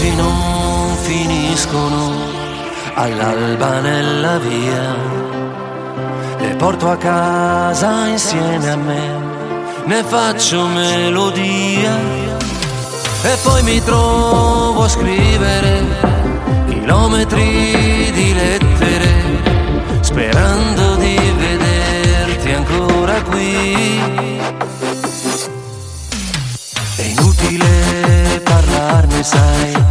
notti non finiscono all'alba nella via. Le porto a casa insieme a me, ne faccio melodia e poi mi trovo a scrivere chilometri di lettere sperando di vederti ancora qui. È inutile parlarne, sai,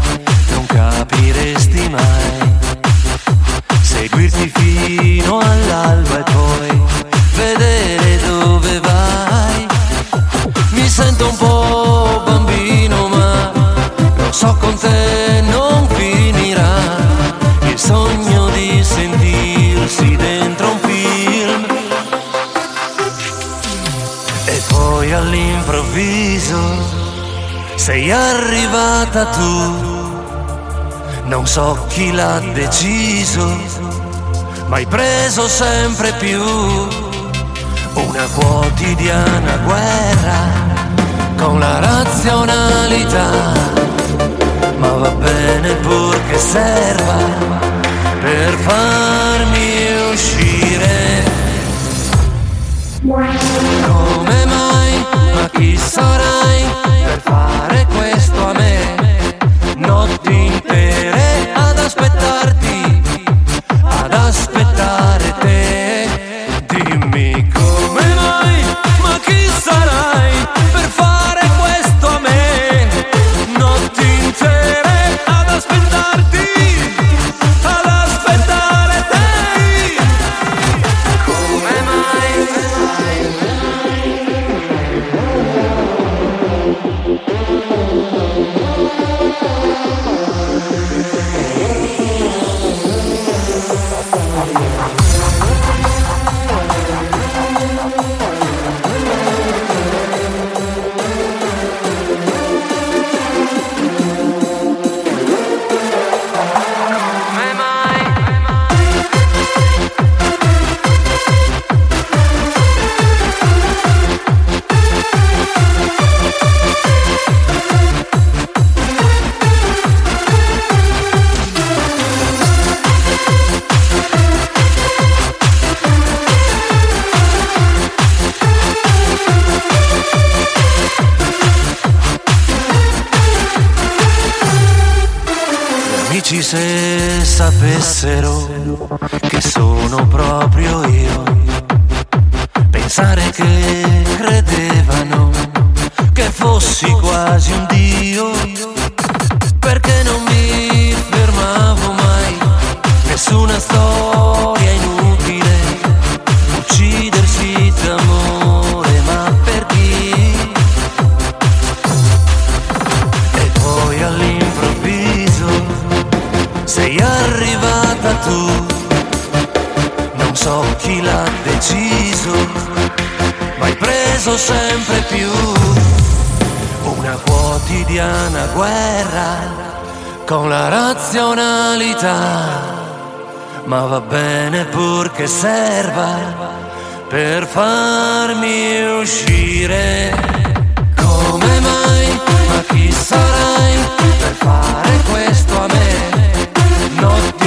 all'improvviso sei arrivata tu. Non so chi l'ha deciso, ma hai preso sempre più una quotidiana guerra con la razionalità. Sapessero che sono proprio io, pensare che credevano che fossi quasi un tu, non so chi l'ha deciso, ma hai preso sempre più una quotidiana guerra con la razionalità. Ma va bene purché serva per farmi uscire. Come mai? Ma chi sarai per fare questo a me? Aspettare